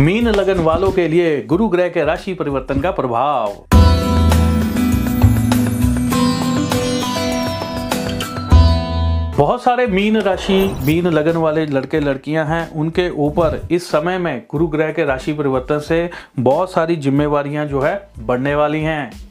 Mean लगन वालों के लिए गुरु ग्रह के राशि परिवर्तन का प्रभाव। बहुत सारे मीन राशि, मीन लगन वाले लड़के लड़कियाँ हैं, उनके ऊपर इस समय में गुरु ग्रह के राशि परिवर्तन से बहुत सारी जिम्मेवारियाँ जो है, बढ़ने वाली हैं।